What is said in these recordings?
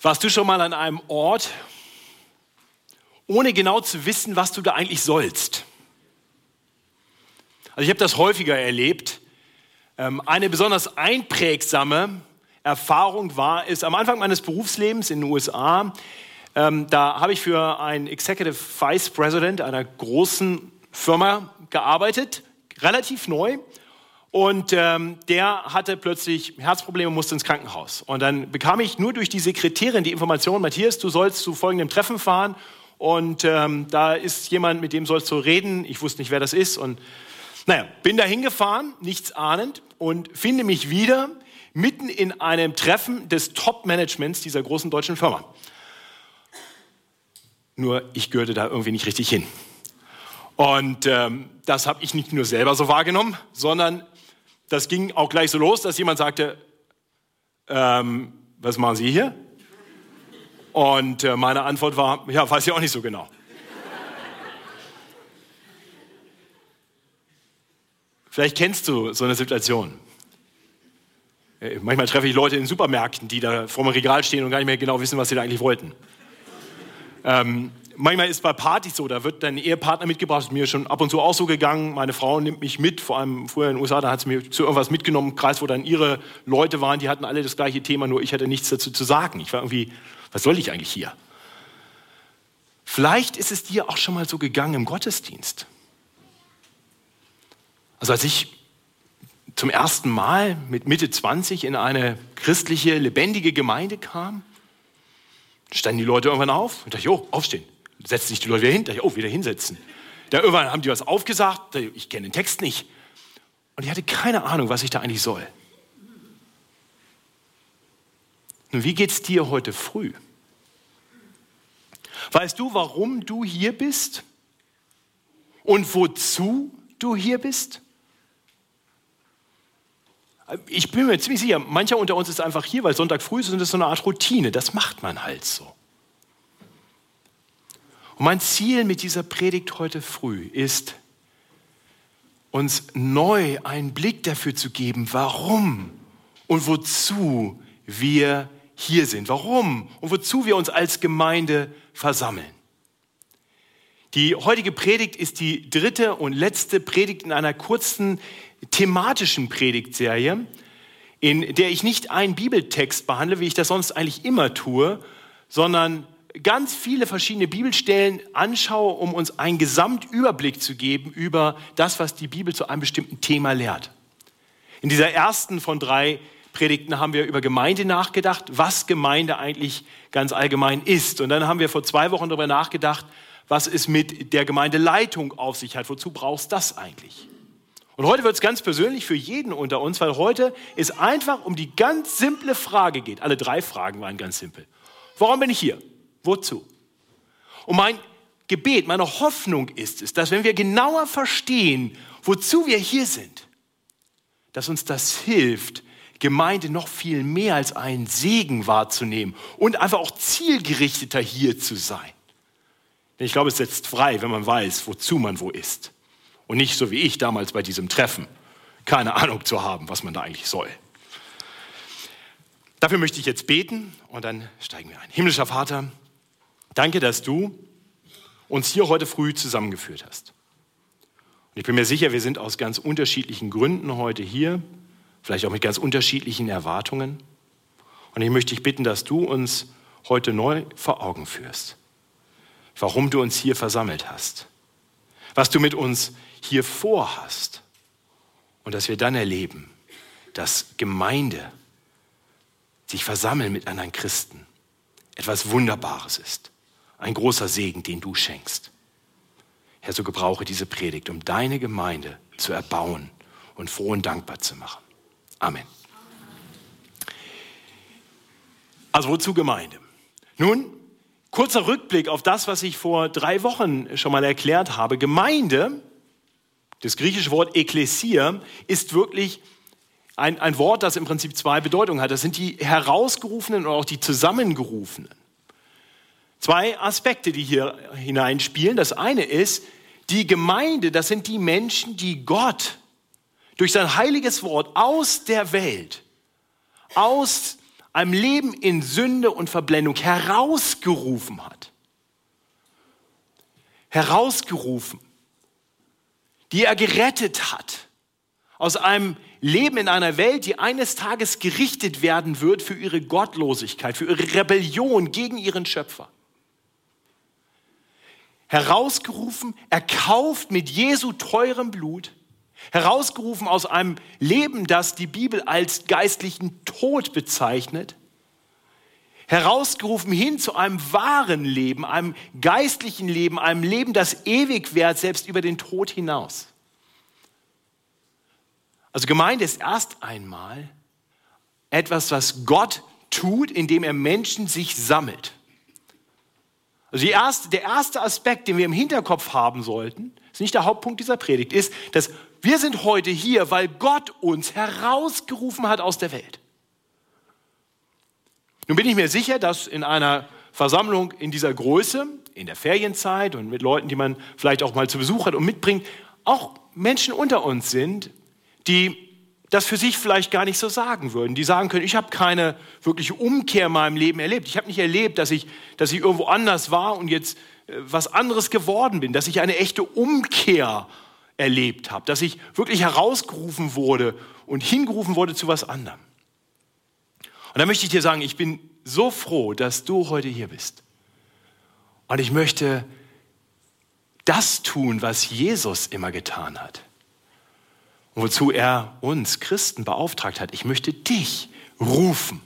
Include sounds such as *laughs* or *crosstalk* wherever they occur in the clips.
Warst du schon mal an einem Ort, ohne genau zu wissen, was du da eigentlich sollst? Also ich habe das häufiger erlebt. Ähm, eine besonders einprägsame Erfahrung war es am Anfang meines Berufslebens in den USA. Ähm, da habe ich für einen Executive Vice President einer großen Firma gearbeitet, relativ neu. Und ähm, der hatte plötzlich Herzprobleme und musste ins Krankenhaus. Und dann bekam ich nur durch die Sekretärin die Information, Matthias, du sollst zu folgendem Treffen fahren. Und ähm, da ist jemand, mit dem sollst du reden. Ich wusste nicht, wer das ist. Und naja, bin da hingefahren, nichts ahnend, und finde mich wieder mitten in einem Treffen des Top-Managements dieser großen deutschen Firma. Nur ich gehörte da irgendwie nicht richtig hin. Und ähm, das habe ich nicht nur selber so wahrgenommen, sondern das ging auch gleich so los, dass jemand sagte, ähm, was machen Sie hier? Und äh, meine Antwort war, ja, weiß ich auch nicht so genau. Vielleicht kennst du so eine Situation. Äh, manchmal treffe ich Leute in Supermärkten, die da vor dem Regal stehen und gar nicht mehr genau wissen, was sie da eigentlich wollten. Ähm, manchmal ist bei Partys so, da wird dein Ehepartner mitgebracht, ist mir schon ab und zu auch so gegangen. Meine Frau nimmt mich mit, vor allem früher in den USA, da hat sie mir zu irgendwas mitgenommen, Kreis, wo dann ihre Leute waren, die hatten alle das gleiche Thema, nur ich hatte nichts dazu zu sagen. Ich war irgendwie, was soll ich eigentlich hier? Vielleicht ist es dir auch schon mal so gegangen im Gottesdienst. Also als ich zum ersten Mal mit Mitte 20 in eine christliche, lebendige Gemeinde kam, standen die Leute irgendwann auf und dachte, jo, aufstehen setzen sich die Leute wieder hin, oh, wieder hinsetzen. Da irgendwann haben die was aufgesagt, ich kenne den Text nicht. Und ich hatte keine Ahnung, was ich da eigentlich soll. Nun, wie geht es dir heute früh? Weißt du, warum du hier bist? Und wozu du hier bist? Ich bin mir ziemlich sicher, mancher unter uns ist einfach hier, weil Sonntag früh ist und das ist so eine Art Routine. Das macht man halt so. Und mein Ziel mit dieser Predigt heute früh ist, uns neu einen Blick dafür zu geben, warum und wozu wir hier sind, warum und wozu wir uns als Gemeinde versammeln. Die heutige Predigt ist die dritte und letzte Predigt in einer kurzen thematischen Predigtserie, in der ich nicht einen Bibeltext behandle, wie ich das sonst eigentlich immer tue, sondern ganz viele verschiedene Bibelstellen anschaue, um uns einen Gesamtüberblick zu geben über das, was die Bibel zu einem bestimmten Thema lehrt. In dieser ersten von drei Predigten haben wir über Gemeinde nachgedacht, was Gemeinde eigentlich ganz allgemein ist. Und dann haben wir vor zwei Wochen darüber nachgedacht, was es mit der Gemeindeleitung auf sich hat. Wozu brauchst du das eigentlich? Und heute wird es ganz persönlich für jeden unter uns, weil heute es einfach um die ganz simple Frage geht. Alle drei Fragen waren ganz simpel. Warum bin ich hier? Wozu? Und mein Gebet, meine Hoffnung ist es, dass wenn wir genauer verstehen, wozu wir hier sind, dass uns das hilft, Gemeinde noch viel mehr als einen Segen wahrzunehmen und einfach auch zielgerichteter hier zu sein. Denn ich glaube, es setzt frei, wenn man weiß, wozu man wo ist. Und nicht so wie ich damals bei diesem Treffen, keine Ahnung zu haben, was man da eigentlich soll. Dafür möchte ich jetzt beten und dann steigen wir ein. Himmlischer Vater, Danke, dass du uns hier heute früh zusammengeführt hast. Und ich bin mir sicher, wir sind aus ganz unterschiedlichen Gründen heute hier, vielleicht auch mit ganz unterschiedlichen Erwartungen. Und ich möchte dich bitten, dass du uns heute neu vor Augen führst, warum du uns hier versammelt hast, was du mit uns hier vorhast und dass wir dann erleben, dass Gemeinde, sich versammeln mit anderen Christen, etwas Wunderbares ist ein großer Segen, den du schenkst. Herr, so gebrauche diese Predigt, um deine Gemeinde zu erbauen und froh und dankbar zu machen. Amen. Also wozu Gemeinde? Nun, kurzer Rückblick auf das, was ich vor drei Wochen schon mal erklärt habe. Gemeinde, das griechische Wort Ekklesia, ist wirklich ein, ein Wort, das im Prinzip zwei Bedeutungen hat. Das sind die Herausgerufenen und auch die Zusammengerufenen. Zwei Aspekte, die hier hineinspielen. Das eine ist, die Gemeinde, das sind die Menschen, die Gott durch sein heiliges Wort aus der Welt, aus einem Leben in Sünde und Verblendung herausgerufen hat. Herausgerufen, die er gerettet hat aus einem Leben in einer Welt, die eines Tages gerichtet werden wird für ihre Gottlosigkeit, für ihre Rebellion gegen ihren Schöpfer. Herausgerufen, erkauft mit Jesu teurem Blut, herausgerufen aus einem Leben, das die Bibel als geistlichen Tod bezeichnet, herausgerufen hin zu einem wahren Leben, einem geistlichen Leben, einem Leben, das ewig währt, selbst über den Tod hinaus. Also Gemeinde ist erst einmal etwas, was Gott tut, indem er Menschen sich sammelt. Also erste, der erste Aspekt, den wir im Hinterkopf haben sollten, ist nicht der Hauptpunkt dieser Predigt, ist, dass wir sind heute hier, weil Gott uns herausgerufen hat aus der Welt. Nun bin ich mir sicher, dass in einer Versammlung in dieser Größe, in der Ferienzeit und mit Leuten, die man vielleicht auch mal zu Besuch hat und mitbringt, auch Menschen unter uns sind, die das für sich vielleicht gar nicht so sagen würden. Die sagen können, ich habe keine wirkliche Umkehr in meinem Leben erlebt. Ich habe nicht erlebt, dass ich, dass ich irgendwo anders war und jetzt äh, was anderes geworden bin, dass ich eine echte Umkehr erlebt habe, dass ich wirklich herausgerufen wurde und hingerufen wurde zu was anderem. Und da möchte ich dir sagen, ich bin so froh, dass du heute hier bist. Und ich möchte das tun, was Jesus immer getan hat wozu er uns Christen beauftragt hat. Ich möchte dich rufen.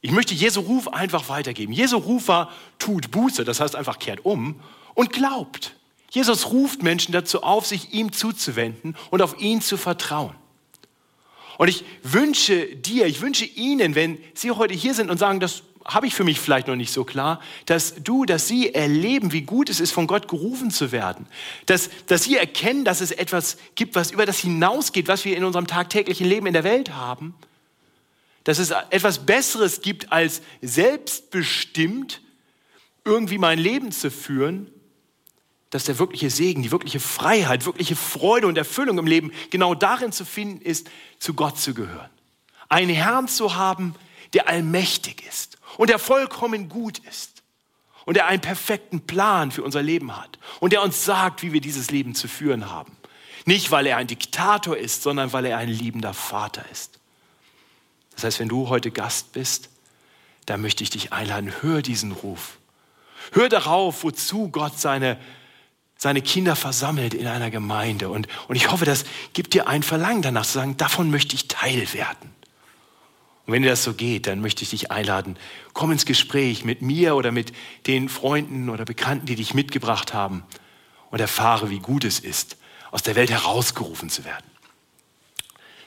Ich möchte Jesu Ruf einfach weitergeben. Jesu Ruf war, tut Buße, das heißt einfach kehrt um und glaubt. Jesus ruft Menschen dazu auf, sich ihm zuzuwenden und auf ihn zu vertrauen. Und ich wünsche dir, ich wünsche Ihnen, wenn Sie heute hier sind und sagen, das habe ich für mich vielleicht noch nicht so klar, dass du, dass sie erleben, wie gut es ist, von Gott gerufen zu werden. Dass, dass sie erkennen, dass es etwas gibt, was über das hinausgeht, was wir in unserem tagtäglichen Leben in der Welt haben. Dass es etwas Besseres gibt, als selbstbestimmt irgendwie mein Leben zu führen. Dass der wirkliche Segen, die wirkliche Freiheit, wirkliche Freude und Erfüllung im Leben genau darin zu finden ist, zu Gott zu gehören. Einen Herrn zu haben, der allmächtig ist und der vollkommen gut ist und der einen perfekten Plan für unser Leben hat und der uns sagt, wie wir dieses Leben zu führen haben. Nicht, weil er ein Diktator ist, sondern weil er ein liebender Vater ist. Das heißt, wenn du heute Gast bist, dann möchte ich dich einladen, hör diesen Ruf. Hör darauf, wozu Gott seine, seine Kinder versammelt in einer Gemeinde. Und, und ich hoffe, das gibt dir ein Verlangen danach zu sagen, davon möchte ich Teil werden. Und wenn dir das so geht, dann möchte ich dich einladen, komm ins Gespräch mit mir oder mit den Freunden oder Bekannten, die dich mitgebracht haben und erfahre, wie gut es ist, aus der Welt herausgerufen zu werden.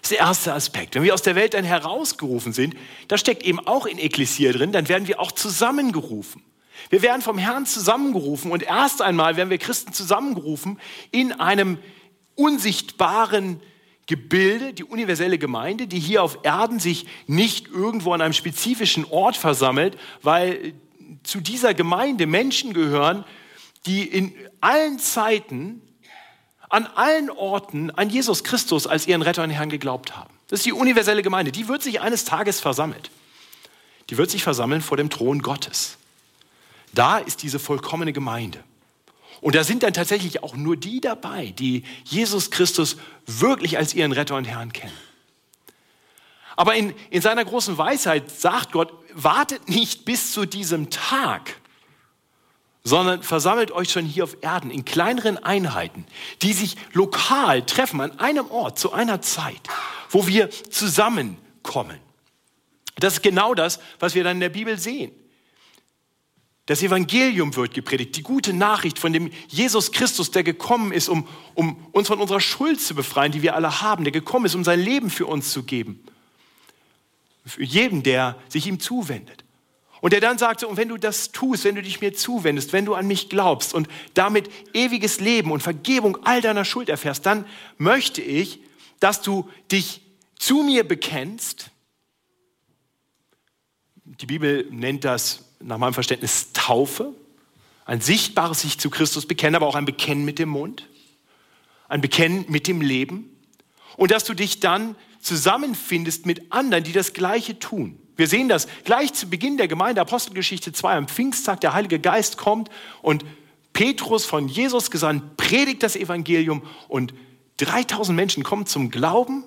Das ist der erste Aspekt. Wenn wir aus der Welt dann herausgerufen sind, da steckt eben auch in Ekklesia drin, dann werden wir auch zusammengerufen. Wir werden vom Herrn zusammengerufen und erst einmal werden wir Christen zusammengerufen in einem unsichtbaren Gebilde, die universelle Gemeinde, die hier auf Erden sich nicht irgendwo an einem spezifischen Ort versammelt, weil zu dieser Gemeinde Menschen gehören, die in allen Zeiten, an allen Orten an Jesus Christus als ihren Retter und Herrn geglaubt haben. Das ist die universelle Gemeinde. Die wird sich eines Tages versammelt. Die wird sich versammeln vor dem Thron Gottes. Da ist diese vollkommene Gemeinde. Und da sind dann tatsächlich auch nur die dabei, die Jesus Christus wirklich als ihren Retter und Herrn kennen. Aber in, in seiner großen Weisheit sagt Gott, wartet nicht bis zu diesem Tag, sondern versammelt euch schon hier auf Erden in kleineren Einheiten, die sich lokal treffen an einem Ort zu einer Zeit, wo wir zusammenkommen. Das ist genau das, was wir dann in der Bibel sehen. Das Evangelium wird gepredigt, die gute Nachricht von dem Jesus Christus, der gekommen ist, um, um uns von unserer Schuld zu befreien, die wir alle haben, der gekommen ist, um sein Leben für uns zu geben. Für jeden, der sich ihm zuwendet. Und der dann sagte, und wenn du das tust, wenn du dich mir zuwendest, wenn du an mich glaubst und damit ewiges Leben und Vergebung all deiner Schuld erfährst, dann möchte ich, dass du dich zu mir bekennst. Die Bibel nennt das nach meinem Verständnis Taufe, ein sichtbares sich zu Christus bekennen, aber auch ein Bekennen mit dem Mund, ein Bekennen mit dem Leben und dass du dich dann zusammenfindest mit anderen, die das Gleiche tun. Wir sehen das gleich zu Beginn der Gemeinde, Apostelgeschichte 2, am Pfingsttag, der Heilige Geist kommt und Petrus von Jesus gesandt, predigt das Evangelium und 3000 Menschen kommen zum Glauben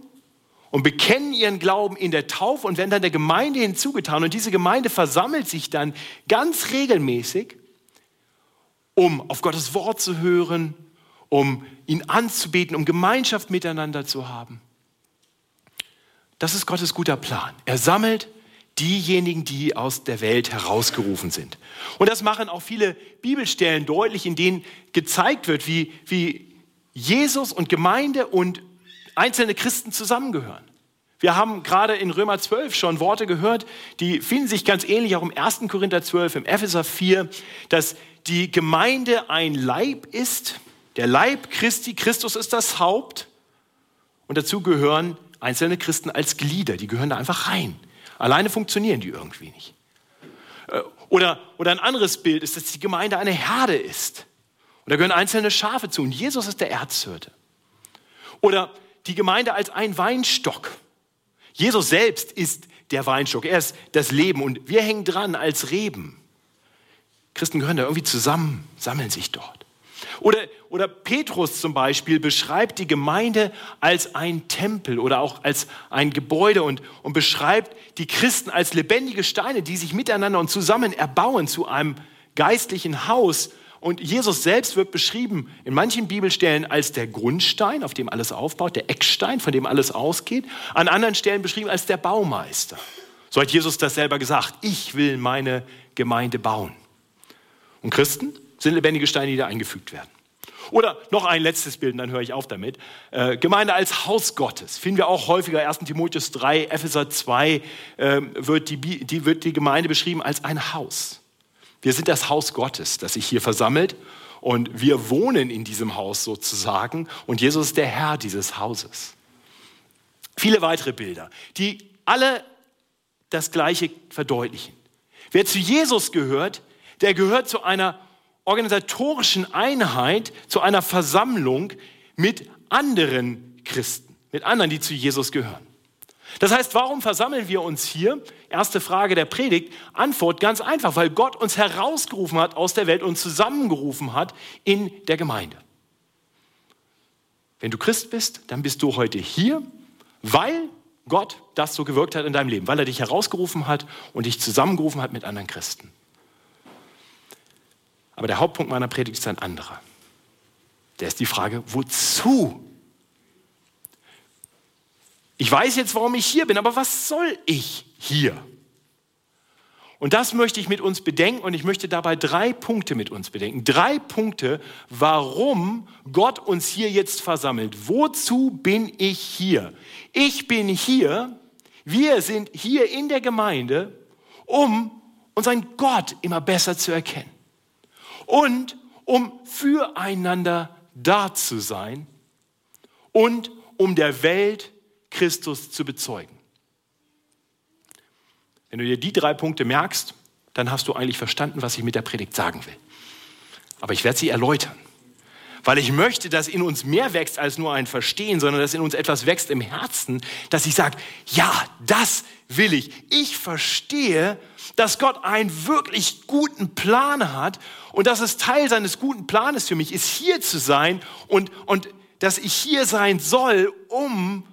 und bekennen ihren Glauben in der Taufe und werden dann der Gemeinde hinzugetan. Und diese Gemeinde versammelt sich dann ganz regelmäßig, um auf Gottes Wort zu hören, um ihn anzubeten, um Gemeinschaft miteinander zu haben. Das ist Gottes guter Plan. Er sammelt diejenigen, die aus der Welt herausgerufen sind. Und das machen auch viele Bibelstellen deutlich, in denen gezeigt wird, wie, wie Jesus und Gemeinde und einzelne Christen zusammengehören. Wir haben gerade in Römer 12 schon Worte gehört, die finden sich ganz ähnlich auch im 1. Korinther 12, im Epheser 4, dass die Gemeinde ein Leib ist, der Leib Christi, Christus ist das Haupt und dazu gehören einzelne Christen als Glieder, die gehören da einfach rein. Alleine funktionieren die irgendwie nicht. Äh, oder, oder ein anderes Bild ist, dass die Gemeinde eine Herde ist. Und da gehören einzelne Schafe zu und Jesus ist der Erzhirte. Oder die Gemeinde als ein Weinstock. Jesus selbst ist der Weinstock, er ist das Leben und wir hängen dran als Reben. Christen gehören da irgendwie zusammen, sammeln sich dort. Oder, oder Petrus zum Beispiel beschreibt die Gemeinde als ein Tempel oder auch als ein Gebäude und, und beschreibt die Christen als lebendige Steine, die sich miteinander und zusammen erbauen zu einem geistlichen Haus und Jesus selbst wird beschrieben in manchen Bibelstellen als der Grundstein, auf dem alles aufbaut, der Eckstein, von dem alles ausgeht. An anderen Stellen beschrieben als der Baumeister. So hat Jesus das selber gesagt. Ich will meine Gemeinde bauen. Und Christen sind lebendige Steine, die da eingefügt werden. Oder noch ein letztes Bild, und dann höre ich auf damit. Äh, Gemeinde als Haus Gottes. Finden wir auch häufiger. 1. Timotheus 3, Epheser 2 äh, wird, die, die, wird die Gemeinde beschrieben als ein Haus. Wir sind das Haus Gottes, das sich hier versammelt und wir wohnen in diesem Haus sozusagen und Jesus ist der Herr dieses Hauses. Viele weitere Bilder, die alle das Gleiche verdeutlichen. Wer zu Jesus gehört, der gehört zu einer organisatorischen Einheit, zu einer Versammlung mit anderen Christen, mit anderen, die zu Jesus gehören. Das heißt, warum versammeln wir uns hier? Erste Frage der Predigt. Antwort ganz einfach, weil Gott uns herausgerufen hat aus der Welt und zusammengerufen hat in der Gemeinde. Wenn du Christ bist, dann bist du heute hier, weil Gott das so gewirkt hat in deinem Leben, weil er dich herausgerufen hat und dich zusammengerufen hat mit anderen Christen. Aber der Hauptpunkt meiner Predigt ist ein anderer. Der ist die Frage, wozu ich weiß jetzt, warum ich hier bin, aber was soll ich hier? Und das möchte ich mit uns bedenken und ich möchte dabei drei Punkte mit uns bedenken. Drei Punkte, warum Gott uns hier jetzt versammelt. Wozu bin ich hier? Ich bin hier, wir sind hier in der Gemeinde, um unseren Gott immer besser zu erkennen und um füreinander da zu sein und um der Welt zu Christus zu bezeugen. Wenn du dir die drei Punkte merkst, dann hast du eigentlich verstanden, was ich mit der Predigt sagen will. Aber ich werde sie erläutern, weil ich möchte, dass in uns mehr wächst als nur ein Verstehen, sondern dass in uns etwas wächst im Herzen, dass ich sage, ja, das will ich. Ich verstehe, dass Gott einen wirklich guten Plan hat und dass es Teil seines guten Planes für mich ist, hier zu sein und, und dass ich hier sein soll, um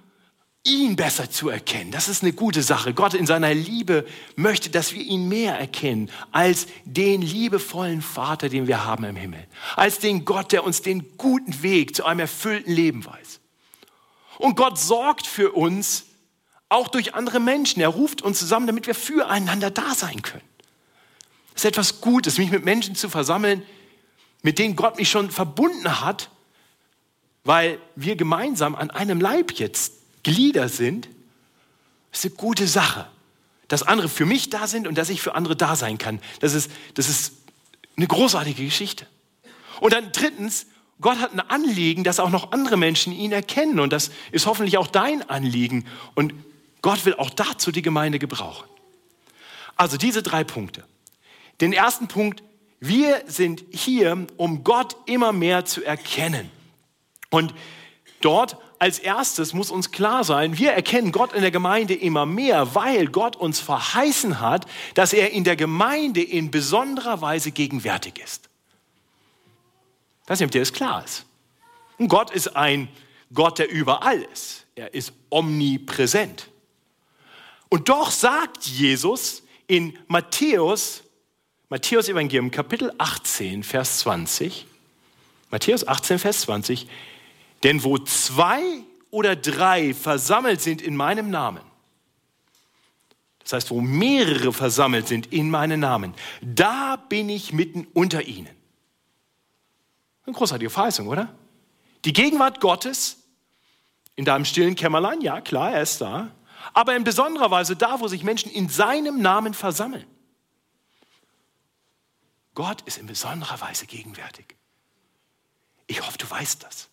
ihn besser zu erkennen. Das ist eine gute Sache. Gott in seiner Liebe möchte, dass wir ihn mehr erkennen als den liebevollen Vater, den wir haben im Himmel. Als den Gott, der uns den guten Weg zu einem erfüllten Leben weiß. Und Gott sorgt für uns auch durch andere Menschen. Er ruft uns zusammen, damit wir füreinander da sein können. Es ist etwas Gutes, mich mit Menschen zu versammeln, mit denen Gott mich schon verbunden hat, weil wir gemeinsam an einem Leib jetzt Glieder sind, ist eine gute Sache. Dass andere für mich da sind und dass ich für andere da sein kann. Das ist, das ist eine großartige Geschichte. Und dann drittens, Gott hat ein Anliegen, dass auch noch andere Menschen ihn erkennen. Und das ist hoffentlich auch dein Anliegen. Und Gott will auch dazu die Gemeinde gebrauchen. Also diese drei Punkte. Den ersten Punkt, wir sind hier, um Gott immer mehr zu erkennen. Und dort als erstes muss uns klar sein, wir erkennen Gott in der Gemeinde immer mehr, weil Gott uns verheißen hat, dass er in der Gemeinde in besonderer Weise gegenwärtig ist. Ich weiß nicht, ob dir das klar ist. Und Gott ist ein Gott, der überall ist. Er ist omnipräsent. Und doch sagt Jesus in Matthäus, Matthäus Evangelium Kapitel 18, Vers 20, Matthäus 18, Vers 20, denn wo zwei oder drei versammelt sind in meinem Namen, das heißt, wo mehrere versammelt sind in meinem Namen, da bin ich mitten unter ihnen. Eine großartige Verheißung, oder? Die Gegenwart Gottes in deinem stillen Kämmerlein, ja klar, er ist da, aber in besonderer Weise da, wo sich Menschen in seinem Namen versammeln. Gott ist in besonderer Weise gegenwärtig. Ich hoffe, du weißt das.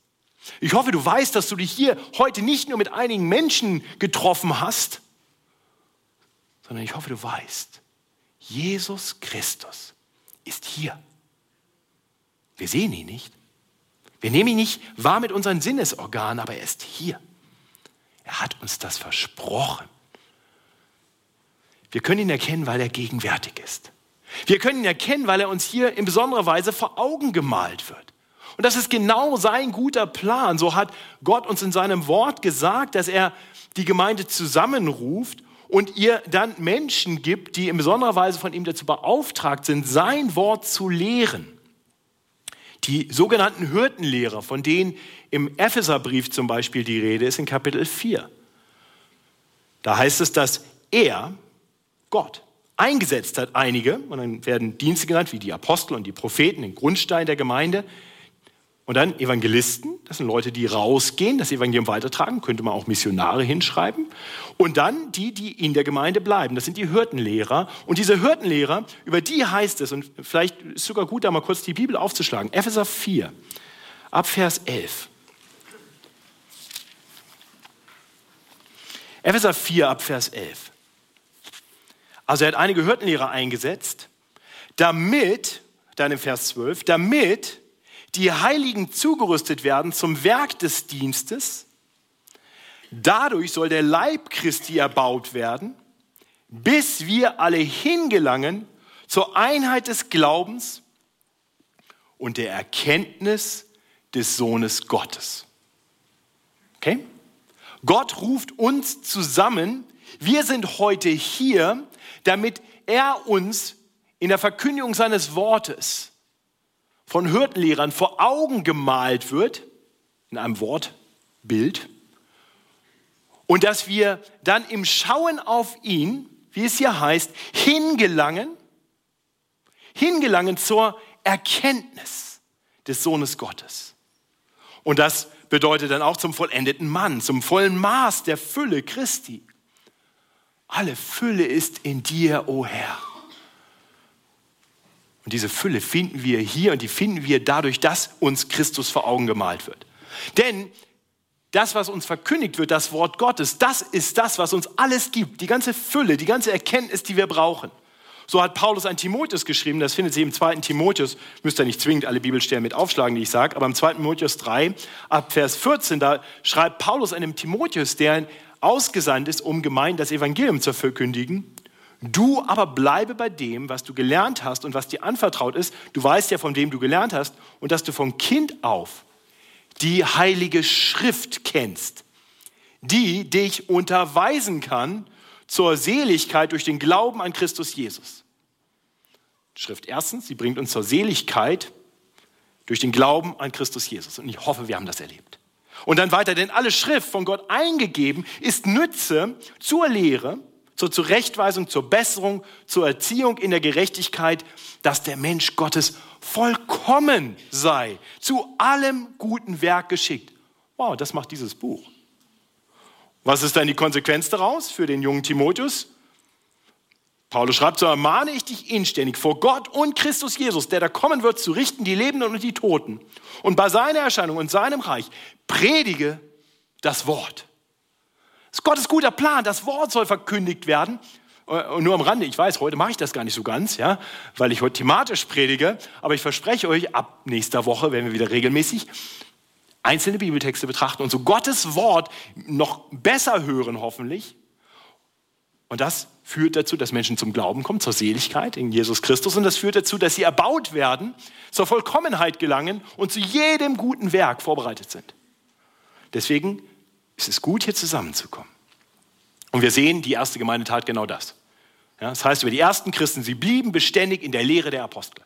Ich hoffe, du weißt, dass du dich hier heute nicht nur mit einigen Menschen getroffen hast, sondern ich hoffe, du weißt, Jesus Christus ist hier. Wir sehen ihn nicht. Wir nehmen ihn nicht wahr mit unseren Sinnesorganen, aber er ist hier. Er hat uns das versprochen. Wir können ihn erkennen, weil er gegenwärtig ist. Wir können ihn erkennen, weil er uns hier in besonderer Weise vor Augen gemalt wird. Und das ist genau sein guter Plan. So hat Gott uns in seinem Wort gesagt, dass er die Gemeinde zusammenruft und ihr dann Menschen gibt, die in besonderer Weise von ihm dazu beauftragt sind, sein Wort zu lehren. Die sogenannten Hürdenlehrer, von denen im Epheserbrief zum Beispiel die Rede ist, in Kapitel 4. Da heißt es, dass er, Gott, eingesetzt hat einige, und dann werden Dienste genannt, wie die Apostel und die Propheten, den Grundstein der Gemeinde, und dann Evangelisten, das sind Leute, die rausgehen, das Evangelium weitertragen, könnte man auch Missionare hinschreiben. Und dann die, die in der Gemeinde bleiben, das sind die Hürdenlehrer. Und diese Hürdenlehrer, über die heißt es, und vielleicht ist es sogar gut, da mal kurz die Bibel aufzuschlagen, Epheser 4, ab Vers 11. Epheser 4 ab Vers 11. Also er hat einige Hürdenlehrer eingesetzt, damit, dann im Vers 12, damit die Heiligen zugerüstet werden zum Werk des Dienstes. Dadurch soll der Leib Christi erbaut werden, bis wir alle hingelangen zur Einheit des Glaubens und der Erkenntnis des Sohnes Gottes. Okay? Gott ruft uns zusammen. Wir sind heute hier, damit er uns in der Verkündigung seines Wortes von Hürdenlehrern vor Augen gemalt wird, in einem Wortbild, und dass wir dann im Schauen auf ihn, wie es hier heißt, hingelangen, hingelangen zur Erkenntnis des Sohnes Gottes. Und das bedeutet dann auch zum vollendeten Mann, zum vollen Maß der Fülle Christi. Alle Fülle ist in dir, o oh Herr. Und diese Fülle finden wir hier und die finden wir dadurch, dass uns Christus vor Augen gemalt wird. Denn das, was uns verkündigt wird, das Wort Gottes, das ist das, was uns alles gibt. Die ganze Fülle, die ganze Erkenntnis, die wir brauchen. So hat Paulus an Timotheus geschrieben, das findet sich im zweiten Timotheus, müsst ihr nicht zwingend alle Bibelstellen mit aufschlagen, die ich sage, aber im zweiten Timotheus 3, ab Vers 14, da schreibt Paulus einem Timotheus, der ausgesandt ist, um Gemeinden das Evangelium zu verkündigen, Du aber bleibe bei dem, was du gelernt hast und was dir anvertraut ist. Du weißt ja, von wem du gelernt hast und dass du vom Kind auf die heilige Schrift kennst, die dich unterweisen kann zur Seligkeit durch den Glauben an Christus Jesus. Schrift erstens, sie bringt uns zur Seligkeit durch den Glauben an Christus Jesus. Und ich hoffe, wir haben das erlebt. Und dann weiter, denn alle Schrift von Gott eingegeben ist Nütze zur Lehre, zur Zurechtweisung, zur Besserung, zur Erziehung in der Gerechtigkeit, dass der Mensch Gottes vollkommen sei, zu allem guten Werk geschickt. Wow, das macht dieses Buch. Was ist dann die Konsequenz daraus für den jungen Timotheus? Paulus schreibt, so ermahne ich dich inständig vor Gott und Christus Jesus, der da kommen wird, zu richten die Lebenden und die Toten. Und bei seiner Erscheinung und seinem Reich predige das Wort. Ist Gottes guter Plan. Das Wort soll verkündigt werden. Äh, und nur am Rande, ich weiß, heute mache ich das gar nicht so ganz, ja, weil ich heute thematisch predige, aber ich verspreche euch, ab nächster Woche werden wir wieder regelmäßig einzelne Bibeltexte betrachten und so Gottes Wort noch besser hören, hoffentlich. Und das führt dazu, dass Menschen zum Glauben kommen, zur Seligkeit in Jesus Christus. Und das führt dazu, dass sie erbaut werden, zur Vollkommenheit gelangen und zu jedem guten Werk vorbereitet sind. Deswegen ist es gut, hier zusammenzukommen. Und wir sehen, die erste Gemeinde tat genau das. Ja, das heißt über die ersten Christen, sie blieben beständig in der Lehre der Apostel.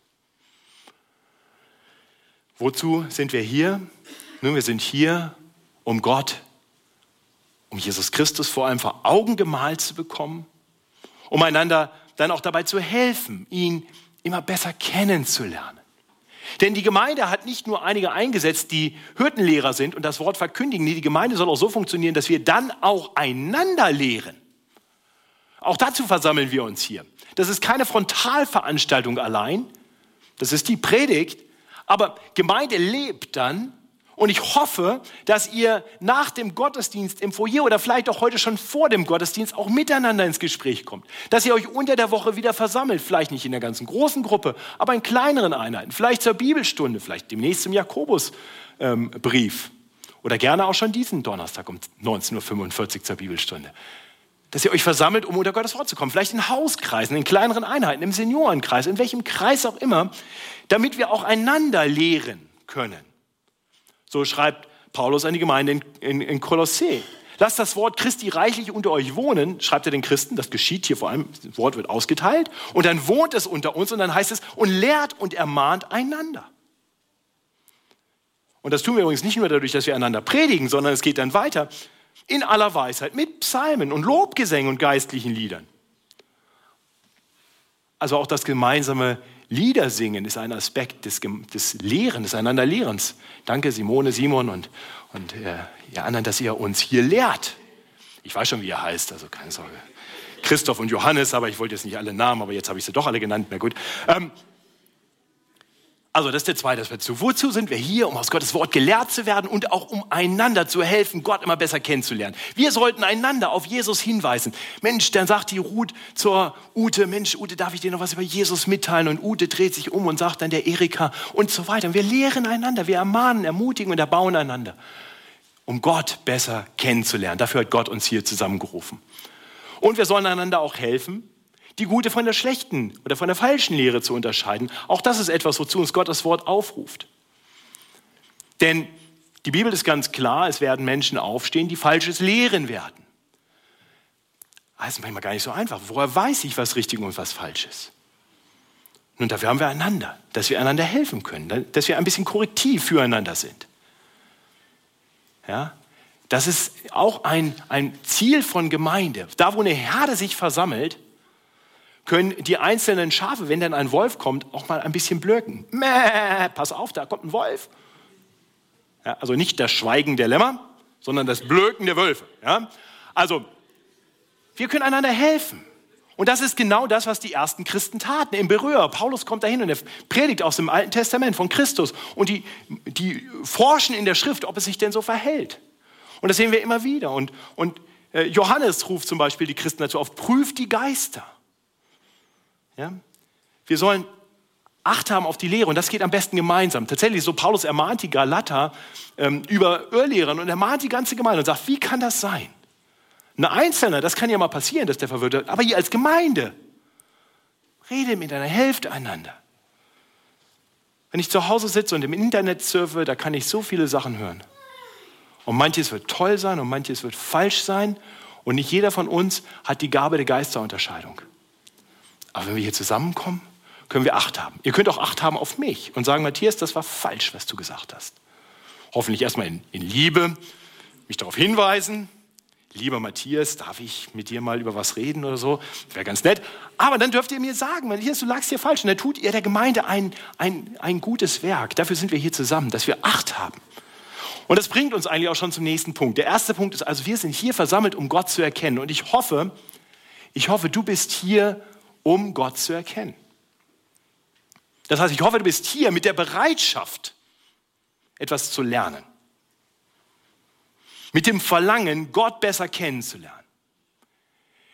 Wozu sind wir hier? Nun, wir sind hier, um Gott, um Jesus Christus vor allem vor Augen gemalt zu bekommen, um einander dann auch dabei zu helfen, ihn immer besser kennenzulernen. Denn die Gemeinde hat nicht nur einige eingesetzt, die Hürdenlehrer sind und das Wort verkündigen. Die Gemeinde soll auch so funktionieren, dass wir dann auch einander lehren. Auch dazu versammeln wir uns hier. Das ist keine Frontalveranstaltung allein. Das ist die Predigt. Aber Gemeinde lebt dann und ich hoffe, dass ihr nach dem Gottesdienst im Foyer oder vielleicht auch heute schon vor dem Gottesdienst auch miteinander ins Gespräch kommt. Dass ihr euch unter der Woche wieder versammelt. Vielleicht nicht in der ganzen großen Gruppe, aber in kleineren Einheiten. Vielleicht zur Bibelstunde, vielleicht demnächst im Jakobusbrief. Ähm, oder gerne auch schon diesen Donnerstag um 19.45 Uhr zur Bibelstunde. Dass ihr euch versammelt, um unter Gottes Wort zu kommen. Vielleicht in Hauskreisen, in kleineren Einheiten, im Seniorenkreis, in welchem Kreis auch immer, damit wir auch einander lehren können. So schreibt Paulus an die Gemeinde in, in, in Kolossee. Lasst das Wort Christi reichlich unter euch wohnen, schreibt er den Christen. Das geschieht hier vor allem, das Wort wird ausgeteilt. Und dann wohnt es unter uns und dann heißt es, und lehrt und ermahnt einander. Und das tun wir übrigens nicht nur dadurch, dass wir einander predigen, sondern es geht dann weiter in aller Weisheit mit Psalmen und Lobgesängen und geistlichen Liedern. Also auch das gemeinsame Lieder singen ist ein Aspekt des, des Lehren, des Einanderlehrens. Danke Simone, Simon und, und äh, ihr anderen, dass ihr uns hier lehrt. Ich weiß schon, wie ihr heißt, also keine Sorge. Christoph und Johannes, aber ich wollte jetzt nicht alle Namen, aber jetzt habe ich sie doch alle genannt. Na gut. Ähm, also das ist der zweite Aspekt. Wozu sind wir hier? Um aus Gottes Wort gelehrt zu werden und auch um einander zu helfen, Gott immer besser kennenzulernen. Wir sollten einander auf Jesus hinweisen. Mensch, dann sagt die Ruth zur Ute, Mensch, Ute, darf ich dir noch was über Jesus mitteilen? Und Ute dreht sich um und sagt dann der Erika und so weiter. Und wir lehren einander, wir ermahnen, ermutigen und erbauen einander, um Gott besser kennenzulernen. Dafür hat Gott uns hier zusammengerufen. Und wir sollen einander auch helfen, die gute von der schlechten oder von der falschen Lehre zu unterscheiden. Auch das ist etwas, wozu uns Gottes Wort aufruft. Denn die Bibel ist ganz klar, es werden Menschen aufstehen, die Falsches lehren werden. Das ist manchmal gar nicht so einfach. Woher weiß ich, was richtig und was falsch ist? Nun, dafür haben wir einander, dass wir einander helfen können, dass wir ein bisschen korrektiv füreinander sind. Ja? Das ist auch ein, ein Ziel von Gemeinde. Da, wo eine Herde sich versammelt, können die einzelnen Schafe, wenn dann ein Wolf kommt, auch mal ein bisschen blöken. Mäh, pass auf, da kommt ein Wolf. Ja, also nicht das Schweigen der Lämmer, sondern das Blöken der Wölfe. Ja? Also, wir können einander helfen. Und das ist genau das, was die ersten Christen taten. Im Berührer, Paulus kommt dahin und er predigt aus dem Alten Testament von Christus. Und die, die forschen in der Schrift, ob es sich denn so verhält. Und das sehen wir immer wieder. Und, und äh, Johannes ruft zum Beispiel die Christen dazu auf, prüft die Geister. Ja? Wir sollen Acht haben auf die Lehre und das geht am besten gemeinsam. Tatsächlich, so Paulus ermahnt die Galater ähm, über Irrlehrern und ermahnt die ganze Gemeinde und sagt, wie kann das sein? Ein Einzelner, das kann ja mal passieren, dass der verwirrt wird, aber ihr als Gemeinde, rede miteinander, helft einander. Wenn ich zu Hause sitze und im Internet surfe, da kann ich so viele Sachen hören. Und manches wird toll sein und manches wird falsch sein. Und nicht jeder von uns hat die Gabe der Geisterunterscheidung. Aber wenn wir hier zusammenkommen, können wir Acht haben. Ihr könnt auch Acht haben auf mich und sagen, Matthias, das war falsch, was du gesagt hast. Hoffentlich erstmal in, in Liebe, mich darauf hinweisen. Lieber Matthias, darf ich mit dir mal über was reden oder so? Wäre ganz nett. Aber dann dürft ihr mir sagen, Matthias, du lagst hier falsch. Und dann tut ihr der Gemeinde ein, ein, ein gutes Werk. Dafür sind wir hier zusammen, dass wir Acht haben. Und das bringt uns eigentlich auch schon zum nächsten Punkt. Der erste Punkt ist also, wir sind hier versammelt, um Gott zu erkennen. Und ich hoffe, ich hoffe, du bist hier, um Gott zu erkennen. Das heißt, ich hoffe, du bist hier mit der Bereitschaft, etwas zu lernen. Mit dem Verlangen, Gott besser kennenzulernen.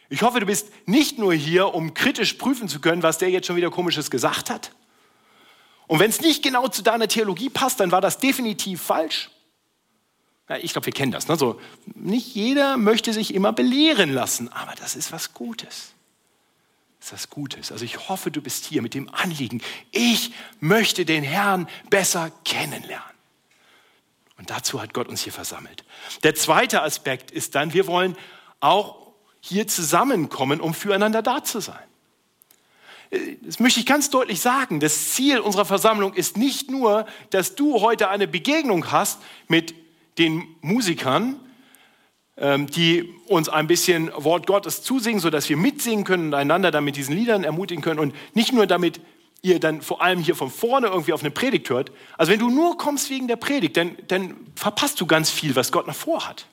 Ich hoffe, du bist nicht nur hier, um kritisch prüfen zu können, was der jetzt schon wieder komisches gesagt hat. Und wenn es nicht genau zu deiner Theologie passt, dann war das definitiv falsch. ich glaube, wir kennen das. Ne? So, nicht jeder möchte sich immer belehren lassen, aber das ist was Gutes. Das ist was Gutes. Also ich hoffe, du bist hier mit dem Anliegen, ich möchte den Herrn besser kennenlernen. Und dazu hat Gott uns hier versammelt. Der zweite Aspekt ist dann, wir wollen auch hier zusammenkommen, um füreinander da zu sein. Das möchte ich ganz deutlich sagen. Das Ziel unserer Versammlung ist nicht nur, dass du heute eine Begegnung hast mit den Musikern, die uns ein bisschen Wort Gottes zusingen, sodass wir mitsingen können und einander dann mit diesen Liedern ermutigen können und nicht nur damit ihr dann vor allem hier von vorne irgendwie auf eine Predigt hört. Also wenn du nur kommst wegen der Predigt, dann, dann verpasst du ganz viel, was Gott noch vorhat.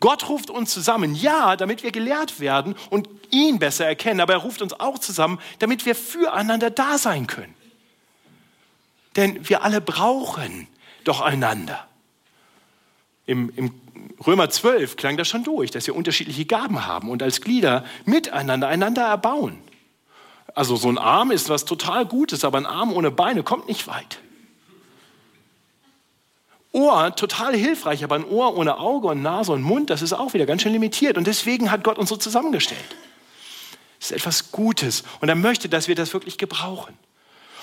Gott ruft uns zusammen, ja, damit wir gelehrt werden und ihn besser erkennen, aber er ruft uns auch zusammen, damit wir füreinander da sein können. Denn wir alle brauchen doch einander. Im, Im Römer 12 klang das schon durch, dass wir unterschiedliche Gaben haben und als Glieder miteinander einander erbauen. Also so ein Arm ist was total Gutes, aber ein Arm ohne Beine kommt nicht weit. Ohr total hilfreich, aber ein Ohr ohne Auge und Nase und Mund, das ist auch wieder ganz schön limitiert. Und deswegen hat Gott uns so zusammengestellt. Das ist etwas Gutes und er möchte, dass wir das wirklich gebrauchen.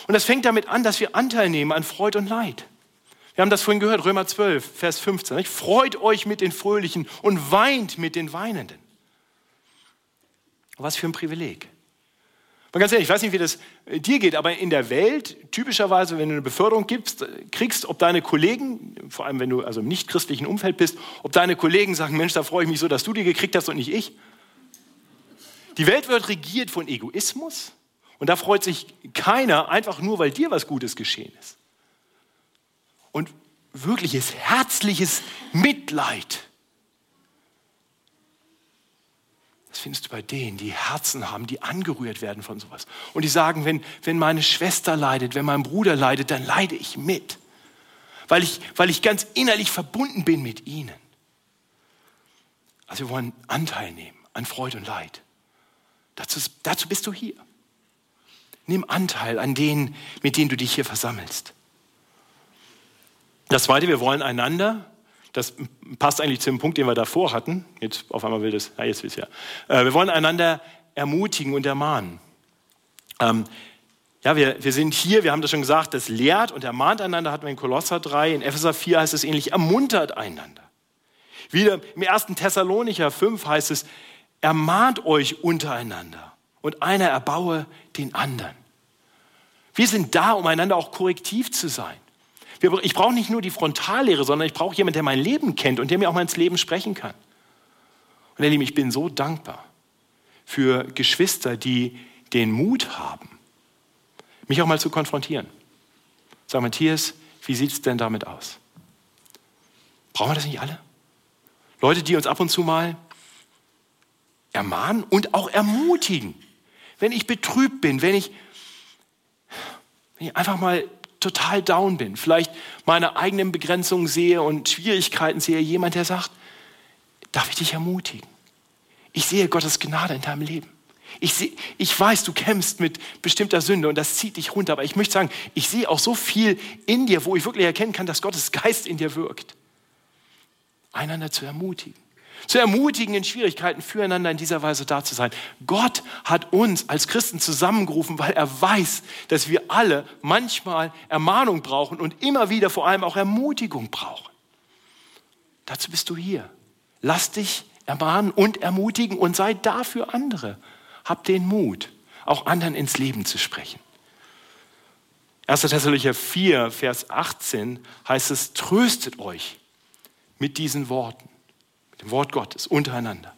Und das fängt damit an, dass wir Anteil nehmen an Freud und Leid. Wir haben das vorhin gehört, Römer 12, Vers 15. Nicht? Freut euch mit den Fröhlichen und weint mit den Weinenden. Was für ein Privileg. Mal ganz ehrlich, ich weiß nicht, wie das äh, dir geht, aber in der Welt, typischerweise, wenn du eine Beförderung gibst, äh, kriegst, ob deine Kollegen, vor allem wenn du also im nicht-christlichen Umfeld bist, ob deine Kollegen sagen, Mensch, da freue ich mich so, dass du die gekriegt hast und nicht ich. Die Welt wird regiert von Egoismus und da freut sich keiner, einfach nur, weil dir was Gutes geschehen ist. Und wirkliches, herzliches Mitleid Das findest du bei denen, die Herzen haben, die angerührt werden von sowas. Und die sagen, wenn, wenn meine Schwester leidet, wenn mein Bruder leidet, dann leide ich mit. Weil ich, weil ich ganz innerlich verbunden bin mit ihnen. Also wir wollen Anteil nehmen an Freude und Leid. Dazu, dazu bist du hier. Nimm Anteil an denen, mit denen du dich hier versammelst. Das Zweite, wir wollen einander das passt eigentlich zu dem Punkt, den wir davor hatten. Jetzt auf einmal will das, ja, jetzt will es ja. Äh, wir wollen einander ermutigen und ermahnen. Ähm, ja, wir, wir sind hier, wir haben das schon gesagt, das lehrt und ermahnt einander, hatten wir in Kolosser 3, in Epheser 4 heißt es ähnlich, ermuntert einander. Wieder im 1. Thessalonicher 5 heißt es, ermahnt euch untereinander und einer erbaue den anderen. Wir sind da, um einander auch korrektiv zu sein. Ich brauche nicht nur die Frontallehre, sondern ich brauche jemanden, der mein Leben kennt und der mir auch mal ins Leben sprechen kann. Und ihr Lieben, ich bin so dankbar für Geschwister, die den Mut haben, mich auch mal zu konfrontieren. Sag Matthias, wie sieht es denn damit aus? Brauchen wir das nicht alle? Leute, die uns ab und zu mal ermahnen und auch ermutigen. Wenn ich betrübt bin, wenn ich, wenn ich einfach mal total down bin, vielleicht meine eigenen Begrenzungen sehe und Schwierigkeiten sehe, jemand, der sagt, darf ich dich ermutigen? Ich sehe Gottes Gnade in deinem Leben. Ich, seh, ich weiß, du kämpfst mit bestimmter Sünde und das zieht dich runter, aber ich möchte sagen, ich sehe auch so viel in dir, wo ich wirklich erkennen kann, dass Gottes Geist in dir wirkt. Einander zu ermutigen zu ermutigen, in Schwierigkeiten füreinander in dieser Weise da zu sein. Gott hat uns als Christen zusammengerufen, weil er weiß, dass wir alle manchmal Ermahnung brauchen und immer wieder vor allem auch Ermutigung brauchen. Dazu bist du hier. Lass dich ermahnen und ermutigen und sei da für andere. Hab den Mut, auch anderen ins Leben zu sprechen. 1. Thessalonicher 4, Vers 18 heißt es, tröstet euch mit diesen Worten dem Wort Gottes, untereinander.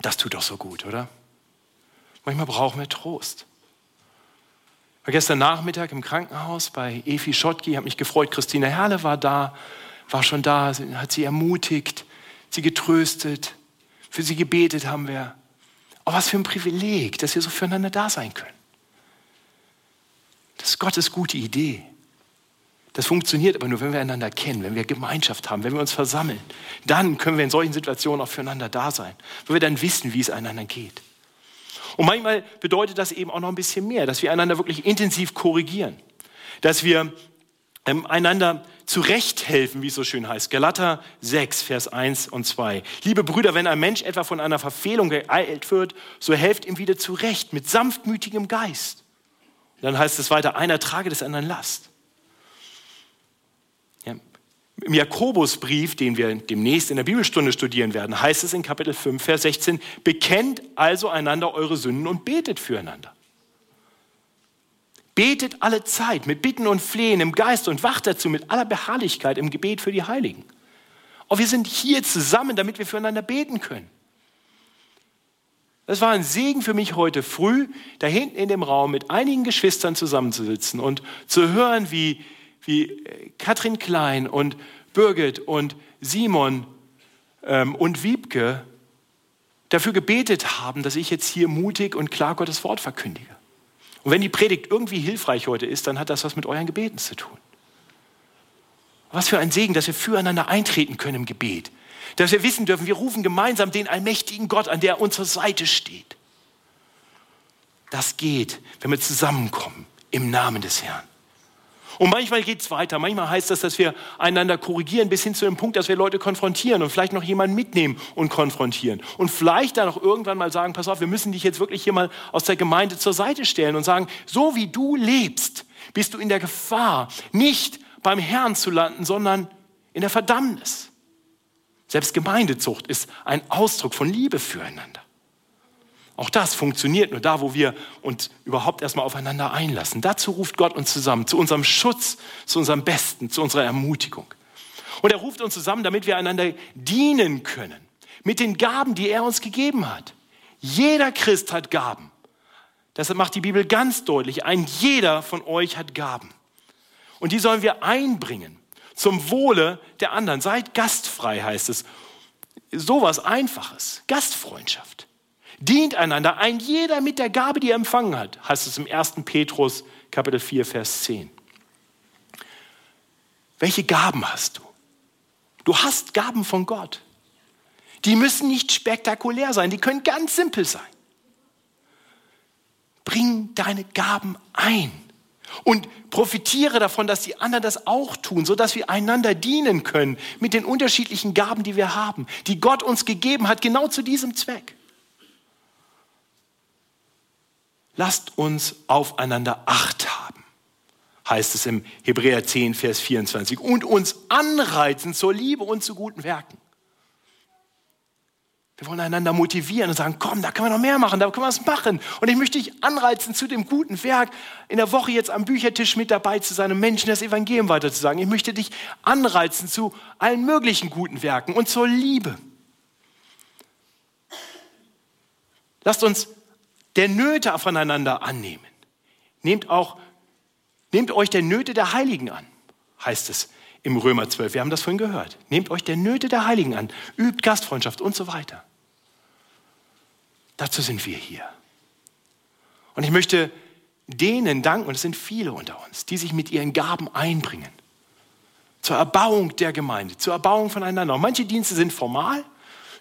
Das tut doch so gut, oder? Manchmal brauchen wir Trost. Ich war gestern Nachmittag im Krankenhaus bei Efi Schottki, habe mich gefreut, Christine Herle war da, war schon da, hat sie ermutigt, sie getröstet, für sie gebetet haben wir. Oh, was für ein Privileg, dass wir so füreinander da sein können. Das ist Gottes gute Idee. Das funktioniert aber nur, wenn wir einander kennen, wenn wir Gemeinschaft haben, wenn wir uns versammeln. Dann können wir in solchen Situationen auch füreinander da sein, weil wir dann wissen, wie es einander geht. Und manchmal bedeutet das eben auch noch ein bisschen mehr, dass wir einander wirklich intensiv korrigieren, dass wir ähm, einander zurechthelfen, wie es so schön heißt. Galater 6, Vers 1 und 2. Liebe Brüder, wenn ein Mensch etwa von einer Verfehlung geeilt wird, so helft ihm wieder zurecht mit sanftmütigem Geist. Dann heißt es weiter, einer trage des anderen Last. Im Jakobusbrief, den wir demnächst in der Bibelstunde studieren werden, heißt es in Kapitel 5, Vers 16, bekennt also einander eure Sünden und betet füreinander. Betet alle Zeit mit Bitten und Flehen im Geist und wacht dazu mit aller Beharrlichkeit im Gebet für die Heiligen. Und wir sind hier zusammen, damit wir füreinander beten können. Das war ein Segen für mich heute früh, da hinten in dem Raum mit einigen Geschwistern zusammenzusitzen und zu hören, wie, wie äh, Katrin Klein und Birgit und Simon ähm, und Wiebke dafür gebetet haben, dass ich jetzt hier mutig und klar Gottes Wort verkündige. Und wenn die Predigt irgendwie hilfreich heute ist, dann hat das was mit euren Gebeten zu tun. Was für ein Segen, dass wir füreinander eintreten können im Gebet. Dass wir wissen dürfen, wir rufen gemeinsam den allmächtigen Gott an, der unserer Seite steht. Das geht, wenn wir zusammenkommen im Namen des Herrn. Und manchmal geht es weiter. Manchmal heißt das, dass wir einander korrigieren bis hin zu dem Punkt, dass wir Leute konfrontieren und vielleicht noch jemanden mitnehmen und konfrontieren. Und vielleicht dann auch irgendwann mal sagen, pass auf, wir müssen dich jetzt wirklich hier mal aus der Gemeinde zur Seite stellen und sagen, so wie du lebst, bist du in der Gefahr, nicht beim Herrn zu landen, sondern in der Verdammnis. Selbst Gemeindezucht ist ein Ausdruck von Liebe füreinander. Auch das funktioniert nur da, wo wir uns überhaupt erstmal aufeinander einlassen. Dazu ruft Gott uns zusammen, zu unserem Schutz, zu unserem Besten, zu unserer Ermutigung. Und er ruft uns zusammen, damit wir einander dienen können, mit den Gaben, die er uns gegeben hat. Jeder Christ hat Gaben. Deshalb macht die Bibel ganz deutlich, ein jeder von euch hat Gaben. Und die sollen wir einbringen zum Wohle der anderen. Seid gastfrei, heißt es. Sowas Einfaches. Gastfreundschaft. Dient einander, ein jeder mit der Gabe, die er empfangen hat, heißt es im 1. Petrus Kapitel 4, Vers 10. Welche Gaben hast du? Du hast Gaben von Gott. Die müssen nicht spektakulär sein, die können ganz simpel sein. Bring deine Gaben ein und profitiere davon, dass die anderen das auch tun, sodass wir einander dienen können mit den unterschiedlichen Gaben, die wir haben, die Gott uns gegeben hat, genau zu diesem Zweck. Lasst uns aufeinander Acht haben, heißt es im Hebräer 10, Vers 24, und uns anreizen zur Liebe und zu guten Werken. Wir wollen einander motivieren und sagen, komm, da können wir noch mehr machen, da können wir was machen. Und ich möchte dich anreizen zu dem guten Werk, in der Woche jetzt am Büchertisch mit dabei zu sein und Menschen das Evangelium weiterzusagen. Ich möchte dich anreizen zu allen möglichen guten Werken und zur Liebe. Lasst uns der Nöte voneinander annehmen. Nehmt, auch, nehmt euch der Nöte der Heiligen an, heißt es im Römer 12. Wir haben das vorhin gehört. Nehmt euch der Nöte der Heiligen an, übt Gastfreundschaft und so weiter. Dazu sind wir hier. Und ich möchte denen danken, und es sind viele unter uns, die sich mit ihren Gaben einbringen. Zur Erbauung der Gemeinde, zur Erbauung voneinander. Und manche Dienste sind formal,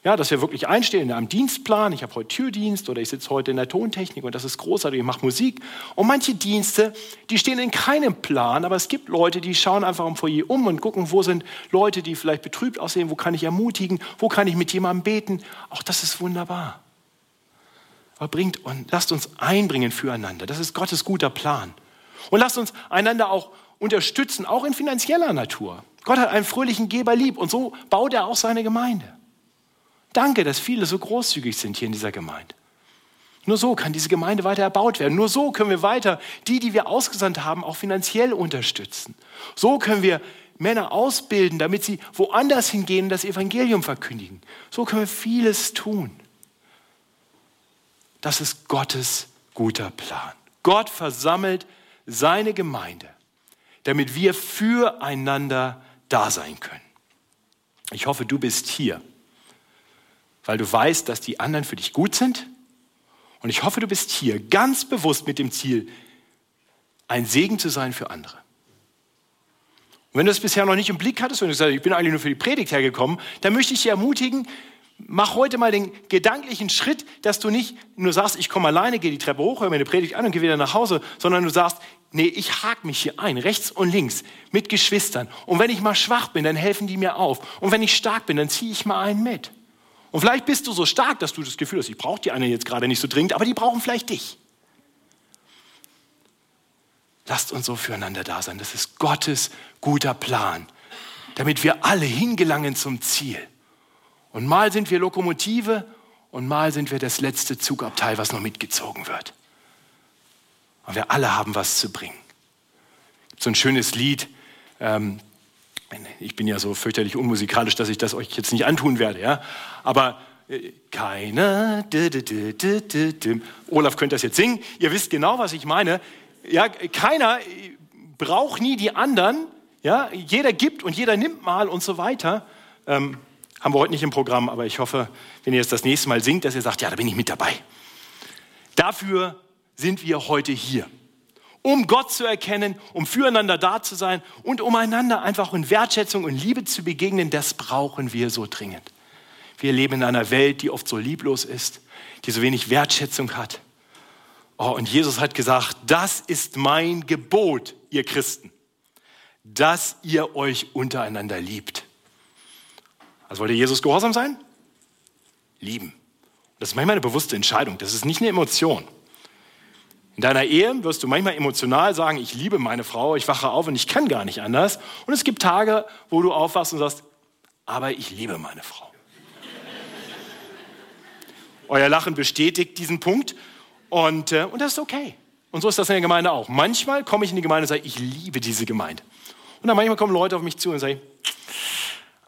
ja, dass wir wirklich einstehen am Dienstplan. Ich habe heute Türdienst oder ich sitze heute in der Tontechnik und das ist großartig, ich mache Musik. Und manche Dienste, die stehen in keinem Plan, aber es gibt Leute, die schauen einfach im Foyer um und gucken, wo sind Leute, die vielleicht betrübt aussehen, wo kann ich ermutigen, wo kann ich mit jemandem beten. Auch das ist wunderbar. Aber bringt und lasst uns einbringen füreinander. Das ist Gottes guter Plan. Und lasst uns einander auch unterstützen, auch in finanzieller Natur. Gott hat einen fröhlichen Geber lieb und so baut er auch seine Gemeinde. Danke, dass viele so großzügig sind hier in dieser Gemeinde. Nur so kann diese Gemeinde weiter erbaut werden. Nur so können wir weiter die, die wir ausgesandt haben, auch finanziell unterstützen. So können wir Männer ausbilden, damit sie woanders hingehen und das Evangelium verkündigen. So können wir vieles tun. Das ist Gottes guter Plan. Gott versammelt seine Gemeinde, damit wir füreinander da sein können. Ich hoffe, du bist hier weil du weißt, dass die anderen für dich gut sind. Und ich hoffe, du bist hier ganz bewusst mit dem Ziel, ein Segen zu sein für andere. Und wenn du das bisher noch nicht im Blick hattest und du sagst, ich bin eigentlich nur für die Predigt hergekommen, dann möchte ich dich ermutigen, mach heute mal den gedanklichen Schritt, dass du nicht nur sagst, ich komme alleine, gehe die Treppe hoch, höre mir eine Predigt an und gehe wieder nach Hause, sondern du sagst, nee, ich hake mich hier ein, rechts und links, mit Geschwistern. Und wenn ich mal schwach bin, dann helfen die mir auf. Und wenn ich stark bin, dann ziehe ich mal einen mit. Und vielleicht bist du so stark, dass du das Gefühl hast, ich brauche die eine jetzt gerade nicht so dringend, aber die brauchen vielleicht dich. Lasst uns so füreinander da sein. Das ist Gottes guter Plan, damit wir alle hingelangen zum Ziel. Und mal sind wir Lokomotive und mal sind wir das letzte Zugabteil, was noch mitgezogen wird. Und wir alle haben was zu bringen. So ein schönes Lied. Ähm, ich bin ja so fürchterlich unmusikalisch, dass ich das euch jetzt nicht antun werde. Ja? Aber äh, keiner. Olaf könnte das jetzt singen. Ihr wisst genau, was ich meine. Ja, keiner braucht nie die anderen. Ja, jeder gibt und jeder nimmt mal und so weiter. Ähm, haben wir heute nicht im Programm, aber ich hoffe, wenn ihr es das nächste Mal singt, dass ihr sagt, ja, da bin ich mit dabei. Dafür sind wir heute hier, um Gott zu erkennen, um füreinander da zu sein und um einander einfach in Wertschätzung und Liebe zu begegnen. Das brauchen wir so dringend. Wir leben in einer Welt, die oft so lieblos ist, die so wenig Wertschätzung hat. Oh, und Jesus hat gesagt, das ist mein Gebot, ihr Christen, dass ihr euch untereinander liebt. Also wollte Jesus gehorsam sein? Lieben. Das ist manchmal eine bewusste Entscheidung. Das ist nicht eine Emotion. In deiner Ehe wirst du manchmal emotional sagen, ich liebe meine Frau, ich wache auf und ich kann gar nicht anders. Und es gibt Tage, wo du aufwachst und sagst, aber ich liebe meine Frau. *laughs* Euer Lachen bestätigt diesen Punkt und, äh, und das ist okay. Und so ist das in der Gemeinde auch. Manchmal komme ich in die Gemeinde und sage, ich liebe diese Gemeinde. Und dann manchmal kommen Leute auf mich zu und sagen,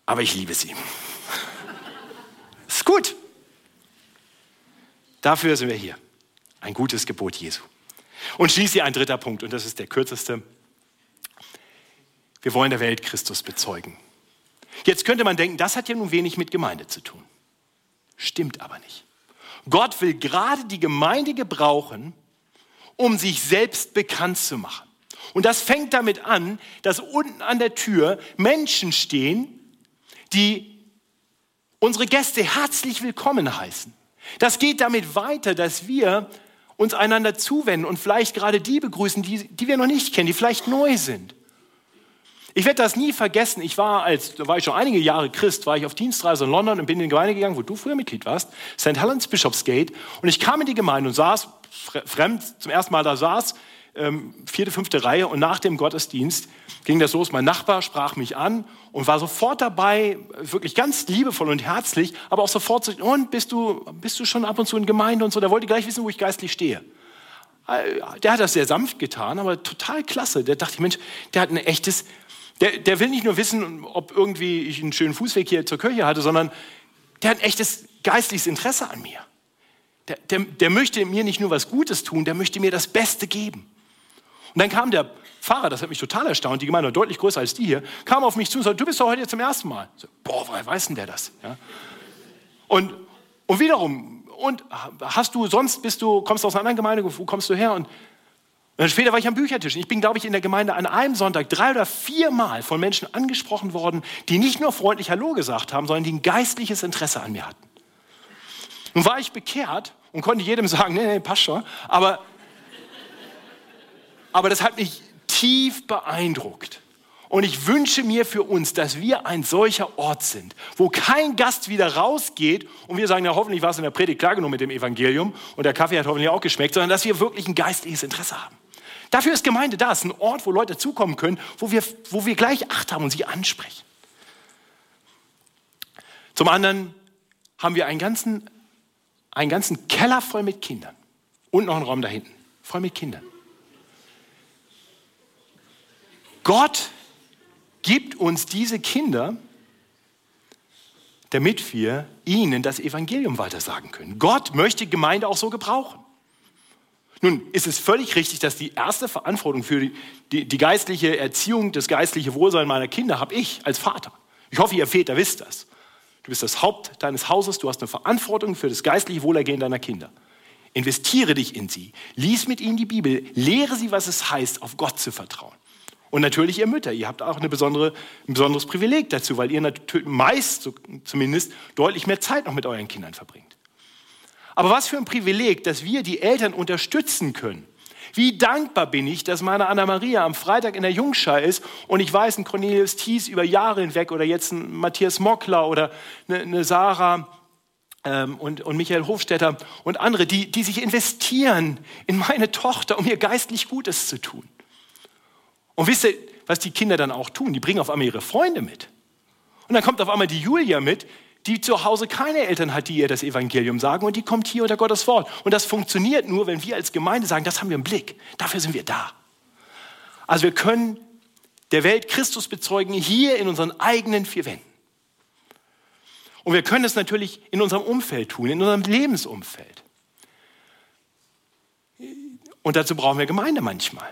aber ich liebe sie. *laughs* ist gut. Dafür sind wir hier. Ein gutes Gebot Jesu. Und schließlich ein dritter Punkt, und das ist der kürzeste. Wir wollen der Welt Christus bezeugen. Jetzt könnte man denken, das hat ja nun wenig mit Gemeinde zu tun. Stimmt aber nicht. Gott will gerade die Gemeinde gebrauchen, um sich selbst bekannt zu machen. Und das fängt damit an, dass unten an der Tür Menschen stehen, die unsere Gäste herzlich willkommen heißen. Das geht damit weiter, dass wir uns einander zuwenden und vielleicht gerade die begrüßen, die, die wir noch nicht kennen, die vielleicht neu sind. Ich werde das nie vergessen. Ich war, als da war ich schon einige Jahre Christ, war ich auf Dienstreise in London und bin in die Gemeinde gegangen, wo du früher Mitglied warst, St. Helens Bishopsgate. Und ich kam in die Gemeinde und saß fremd zum ersten Mal da saß, ähm, vierte, fünfte Reihe. Und nach dem Gottesdienst ging das los. Mein Nachbar sprach mich an und war sofort dabei, wirklich ganz liebevoll und herzlich, aber auch sofort so, und bist du, bist du schon ab und zu in Gemeinde und so? Der wollte gleich wissen, wo ich geistlich stehe. Äh, der hat das sehr sanft getan, aber total klasse. Der dachte, Mensch, der hat ein echtes der, der will nicht nur wissen, ob irgendwie ich einen schönen Fußweg hier zur Kirche hatte, sondern der hat ein echtes geistliches Interesse an mir. Der, der, der möchte mir nicht nur was Gutes tun, der möchte mir das Beste geben. Und dann kam der Pfarrer, das hat mich total erstaunt, die Gemeinde war deutlich größer als die hier, kam auf mich zu und sagte, du bist doch heute zum ersten Mal. So, Boah, woher weiß denn der das? Ja? Und, und wiederum, und hast du sonst, bist du, kommst du aus einer anderen Gemeinde, wo kommst du her? Und und dann später war ich am Büchertisch. Ich bin, glaube ich, in der Gemeinde an einem Sonntag drei oder viermal von Menschen angesprochen worden, die nicht nur freundlich Hallo gesagt haben, sondern die ein geistliches Interesse an mir hatten. Nun war ich bekehrt und konnte jedem sagen, nee, nee, passt schon. Aber, aber das hat mich tief beeindruckt. Und ich wünsche mir für uns, dass wir ein solcher Ort sind, wo kein Gast wieder rausgeht und wir sagen, ja, hoffentlich war es in der Predigt klar genug mit dem Evangelium und der Kaffee hat hoffentlich auch geschmeckt, sondern dass wir wirklich ein geistliches Interesse haben. Dafür ist Gemeinde da. Es ist ein Ort, wo Leute zukommen können, wo wir, wo wir gleich Acht haben und sie ansprechen. Zum anderen haben wir einen ganzen, einen ganzen Keller voll mit Kindern und noch einen Raum da hinten, voll mit Kindern. Gott gibt uns diese Kinder, damit wir ihnen das Evangelium weitersagen können. Gott möchte Gemeinde auch so gebrauchen. Nun ist es völlig richtig, dass die erste Verantwortung für die, die, die geistliche Erziehung, das geistliche Wohlsein meiner Kinder habe ich als Vater. Ich hoffe, ihr Väter wisst das. Du bist das Haupt deines Hauses, du hast eine Verantwortung für das geistliche Wohlergehen deiner Kinder. Investiere dich in sie, lies mit ihnen die Bibel, lehre sie, was es heißt, auf Gott zu vertrauen. Und natürlich ihr Mütter, ihr habt auch besondere, ein besonderes Privileg dazu, weil ihr meist so, zumindest deutlich mehr Zeit noch mit euren Kindern verbringt. Aber was für ein Privileg, dass wir die Eltern unterstützen können. Wie dankbar bin ich, dass meine Anna-Maria am Freitag in der Jungschar ist und ich weiß, ein Cornelius Thies über Jahre hinweg oder jetzt ein Matthias Mockler oder eine, eine Sarah ähm, und, und Michael Hofstetter und andere, die, die sich investieren in meine Tochter, um ihr geistlich Gutes zu tun. Und wisst ihr, was die Kinder dann auch tun? Die bringen auf einmal ihre Freunde mit. Und dann kommt auf einmal die Julia mit, die zu Hause keine Eltern hat, die ihr das Evangelium sagen und die kommt hier unter Gottes Wort. Und das funktioniert nur, wenn wir als Gemeinde sagen, das haben wir im Blick. Dafür sind wir da. Also wir können der Welt Christus bezeugen hier in unseren eigenen vier Wänden. Und wir können es natürlich in unserem Umfeld tun, in unserem Lebensumfeld. Und dazu brauchen wir Gemeinde manchmal.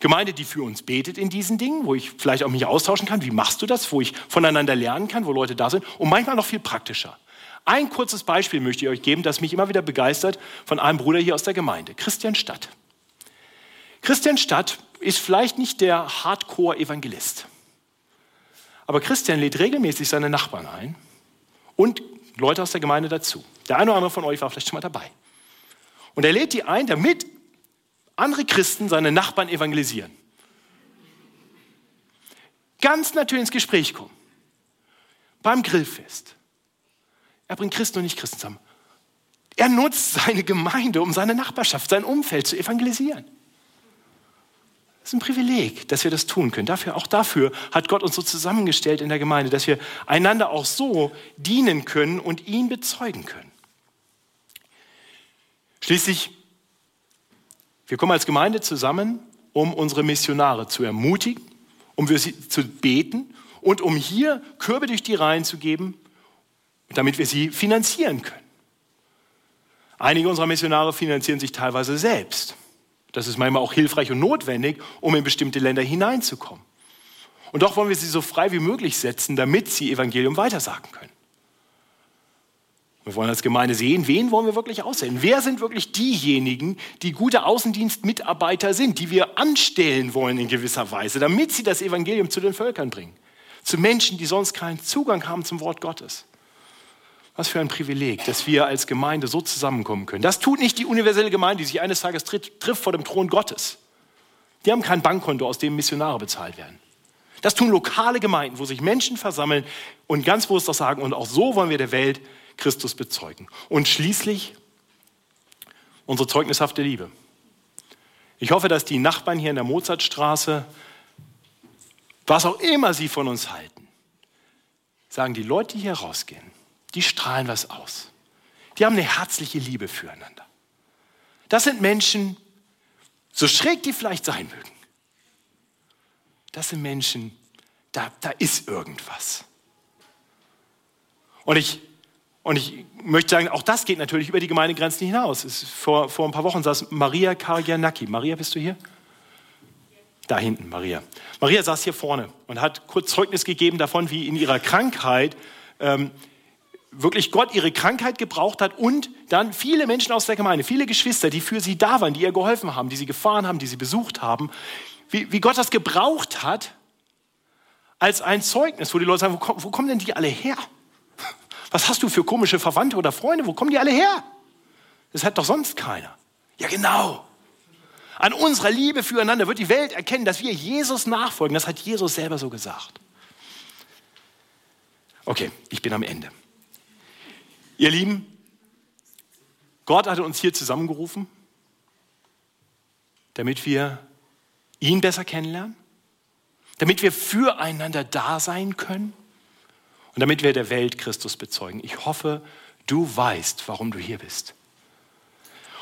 Gemeinde, die für uns betet in diesen Dingen, wo ich vielleicht auch mich austauschen kann. Wie machst du das? Wo ich voneinander lernen kann, wo Leute da sind. Und manchmal noch viel praktischer. Ein kurzes Beispiel möchte ich euch geben, das mich immer wieder begeistert von einem Bruder hier aus der Gemeinde, Christian Stadt. Christian Stadt ist vielleicht nicht der Hardcore-Evangelist. Aber Christian lädt regelmäßig seine Nachbarn ein und Leute aus der Gemeinde dazu. Der eine oder andere von euch war vielleicht schon mal dabei. Und er lädt die ein, damit andere Christen seine Nachbarn evangelisieren. Ganz natürlich ins Gespräch kommen. Beim Grillfest. Er bringt Christen und Nicht-Christen zusammen. Er nutzt seine Gemeinde, um seine Nachbarschaft, sein Umfeld zu evangelisieren. Das ist ein Privileg, dass wir das tun können. Dafür, auch dafür hat Gott uns so zusammengestellt in der Gemeinde, dass wir einander auch so dienen können und ihn bezeugen können. Schließlich wir kommen als Gemeinde zusammen, um unsere Missionare zu ermutigen, um für sie zu beten und um hier Körbe durch die Reihen zu geben, damit wir sie finanzieren können. Einige unserer Missionare finanzieren sich teilweise selbst. Das ist manchmal auch hilfreich und notwendig, um in bestimmte Länder hineinzukommen. Und doch wollen wir sie so frei wie möglich setzen, damit sie Evangelium weitersagen können. Wir wollen als Gemeinde sehen, wen wollen wir wirklich aussehen? Wer sind wirklich diejenigen, die gute Außendienstmitarbeiter sind, die wir anstellen wollen in gewisser Weise, damit sie das Evangelium zu den Völkern bringen? Zu Menschen, die sonst keinen Zugang haben zum Wort Gottes. Was für ein Privileg, dass wir als Gemeinde so zusammenkommen können. Das tut nicht die universelle Gemeinde, die sich eines Tages tritt, trifft vor dem Thron Gottes. Die haben kein Bankkonto, aus dem Missionare bezahlt werden. Das tun lokale Gemeinden, wo sich Menschen versammeln und ganz bewusst das sagen, und auch so wollen wir der Welt Christus bezeugen. Und schließlich unsere zeugnishafte Liebe. Ich hoffe, dass die Nachbarn hier in der Mozartstraße, was auch immer sie von uns halten, sagen, die Leute, die hier rausgehen, die strahlen was aus. Die haben eine herzliche Liebe füreinander. Das sind Menschen, so schräg die vielleicht sein mögen. Das sind Menschen, da, da ist irgendwas. Und ich und ich möchte sagen, auch das geht natürlich über die Gemeindegrenzen hinaus. Vor, vor ein paar Wochen saß Maria Kargianaki. Maria, bist du hier? Da hinten, Maria. Maria saß hier vorne und hat kurz Zeugnis gegeben davon, wie in ihrer Krankheit ähm, wirklich Gott ihre Krankheit gebraucht hat und dann viele Menschen aus der Gemeinde, viele Geschwister, die für sie da waren, die ihr geholfen haben, die sie gefahren haben, die sie besucht haben, wie, wie Gott das gebraucht hat als ein Zeugnis, wo die Leute sagen, wo, wo kommen denn die alle her? Was hast du für komische Verwandte oder Freunde? Wo kommen die alle her? Das hat doch sonst keiner. Ja, genau. An unserer Liebe füreinander wird die Welt erkennen, dass wir Jesus nachfolgen. Das hat Jesus selber so gesagt. Okay, ich bin am Ende. Ihr Lieben, Gott hatte uns hier zusammengerufen, damit wir ihn besser kennenlernen, damit wir füreinander da sein können, und damit wir der Welt Christus bezeugen. Ich hoffe, du weißt, warum du hier bist.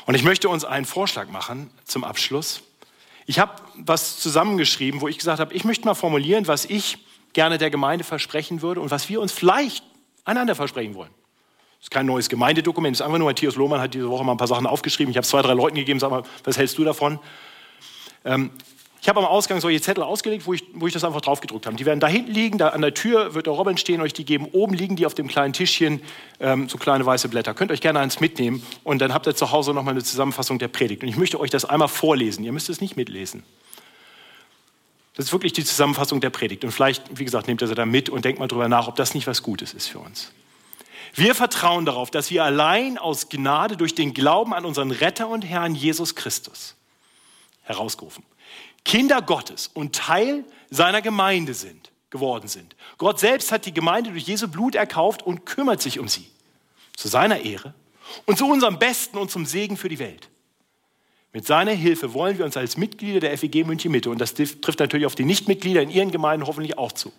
Und ich möchte uns einen Vorschlag machen zum Abschluss. Ich habe was zusammengeschrieben, wo ich gesagt habe, ich möchte mal formulieren, was ich gerne der Gemeinde versprechen würde und was wir uns vielleicht einander versprechen wollen. Das ist kein neues Gemeindedokument, das ist einfach nur, Matthias Lohmann hat diese Woche mal ein paar Sachen aufgeschrieben. Ich habe es zwei, drei Leuten gegeben, sag mal, was hältst du davon? Ähm, ich habe am Ausgang solche Zettel ausgelegt, wo ich, wo ich das einfach draufgedruckt habe. Die werden da hinten liegen, da an der Tür wird der Robin stehen, euch die geben. Oben liegen die auf dem kleinen Tischchen, ähm, so kleine weiße Blätter. Könnt euch gerne eins mitnehmen und dann habt ihr zu Hause nochmal eine Zusammenfassung der Predigt. Und ich möchte euch das einmal vorlesen. Ihr müsst es nicht mitlesen. Das ist wirklich die Zusammenfassung der Predigt. Und vielleicht, wie gesagt, nehmt ihr sie da mit und denkt mal drüber nach, ob das nicht was Gutes ist für uns. Wir vertrauen darauf, dass wir allein aus Gnade durch den Glauben an unseren Retter und Herrn Jesus Christus herausgerufen, Kinder Gottes und Teil seiner Gemeinde sind, geworden sind. Gott selbst hat die Gemeinde durch Jesu Blut erkauft und kümmert sich um sie. Zu seiner Ehre und zu unserem Besten und zum Segen für die Welt. Mit seiner Hilfe wollen wir uns als Mitglieder der FEG München Mitte, und das trifft natürlich auf die Nichtmitglieder in ihren Gemeinden hoffentlich auch zu,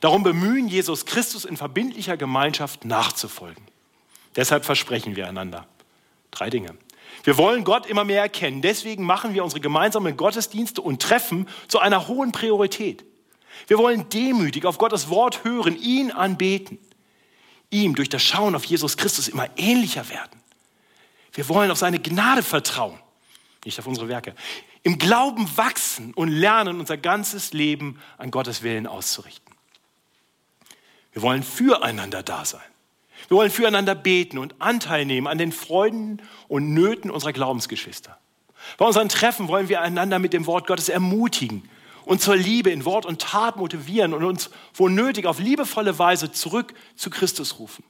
darum bemühen, Jesus Christus in verbindlicher Gemeinschaft nachzufolgen. Deshalb versprechen wir einander drei Dinge. Wir wollen Gott immer mehr erkennen. Deswegen machen wir unsere gemeinsamen Gottesdienste und Treffen zu einer hohen Priorität. Wir wollen demütig auf Gottes Wort hören, ihn anbeten, ihm durch das Schauen auf Jesus Christus immer ähnlicher werden. Wir wollen auf seine Gnade vertrauen nicht auf unsere Werke. Im Glauben wachsen und lernen, unser ganzes Leben an Gottes Willen auszurichten. Wir wollen füreinander da sein. Wir wollen füreinander beten und Anteil nehmen an den Freuden und Nöten unserer Glaubensgeschwister. Bei unseren Treffen wollen wir einander mit dem Wort Gottes ermutigen und zur Liebe in Wort und Tat motivieren und uns, wo nötig, auf liebevolle Weise zurück zu Christus rufen.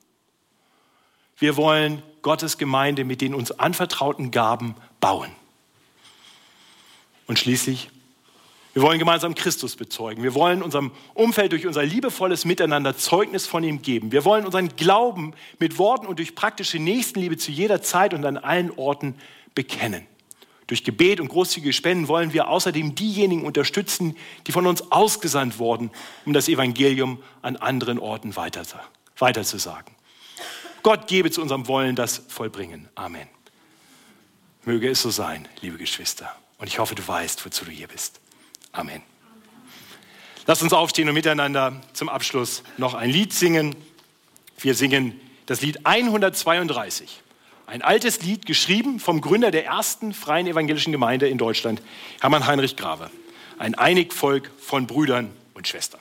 Wir wollen Gottes Gemeinde mit den uns anvertrauten Gaben bauen. Und schließlich, wir wollen gemeinsam Christus bezeugen. Wir wollen unserem Umfeld durch unser liebevolles Miteinander Zeugnis von ihm geben. Wir wollen unseren Glauben mit Worten und durch praktische Nächstenliebe zu jeder Zeit und an allen Orten bekennen. Durch Gebet und großzügige Spenden wollen wir außerdem diejenigen unterstützen, die von uns ausgesandt wurden, um das Evangelium an anderen Orten weiterzusagen. Gott gebe zu unserem Wollen das Vollbringen. Amen. Möge es so sein, liebe Geschwister. Und ich hoffe, du weißt, wozu du hier bist. Amen. Lass uns aufstehen und miteinander zum Abschluss noch ein Lied singen. Wir singen das Lied 132. Ein altes Lied, geschrieben vom Gründer der ersten freien evangelischen Gemeinde in Deutschland, Hermann Heinrich Grave. Ein Einigvolk von Brüdern und Schwestern.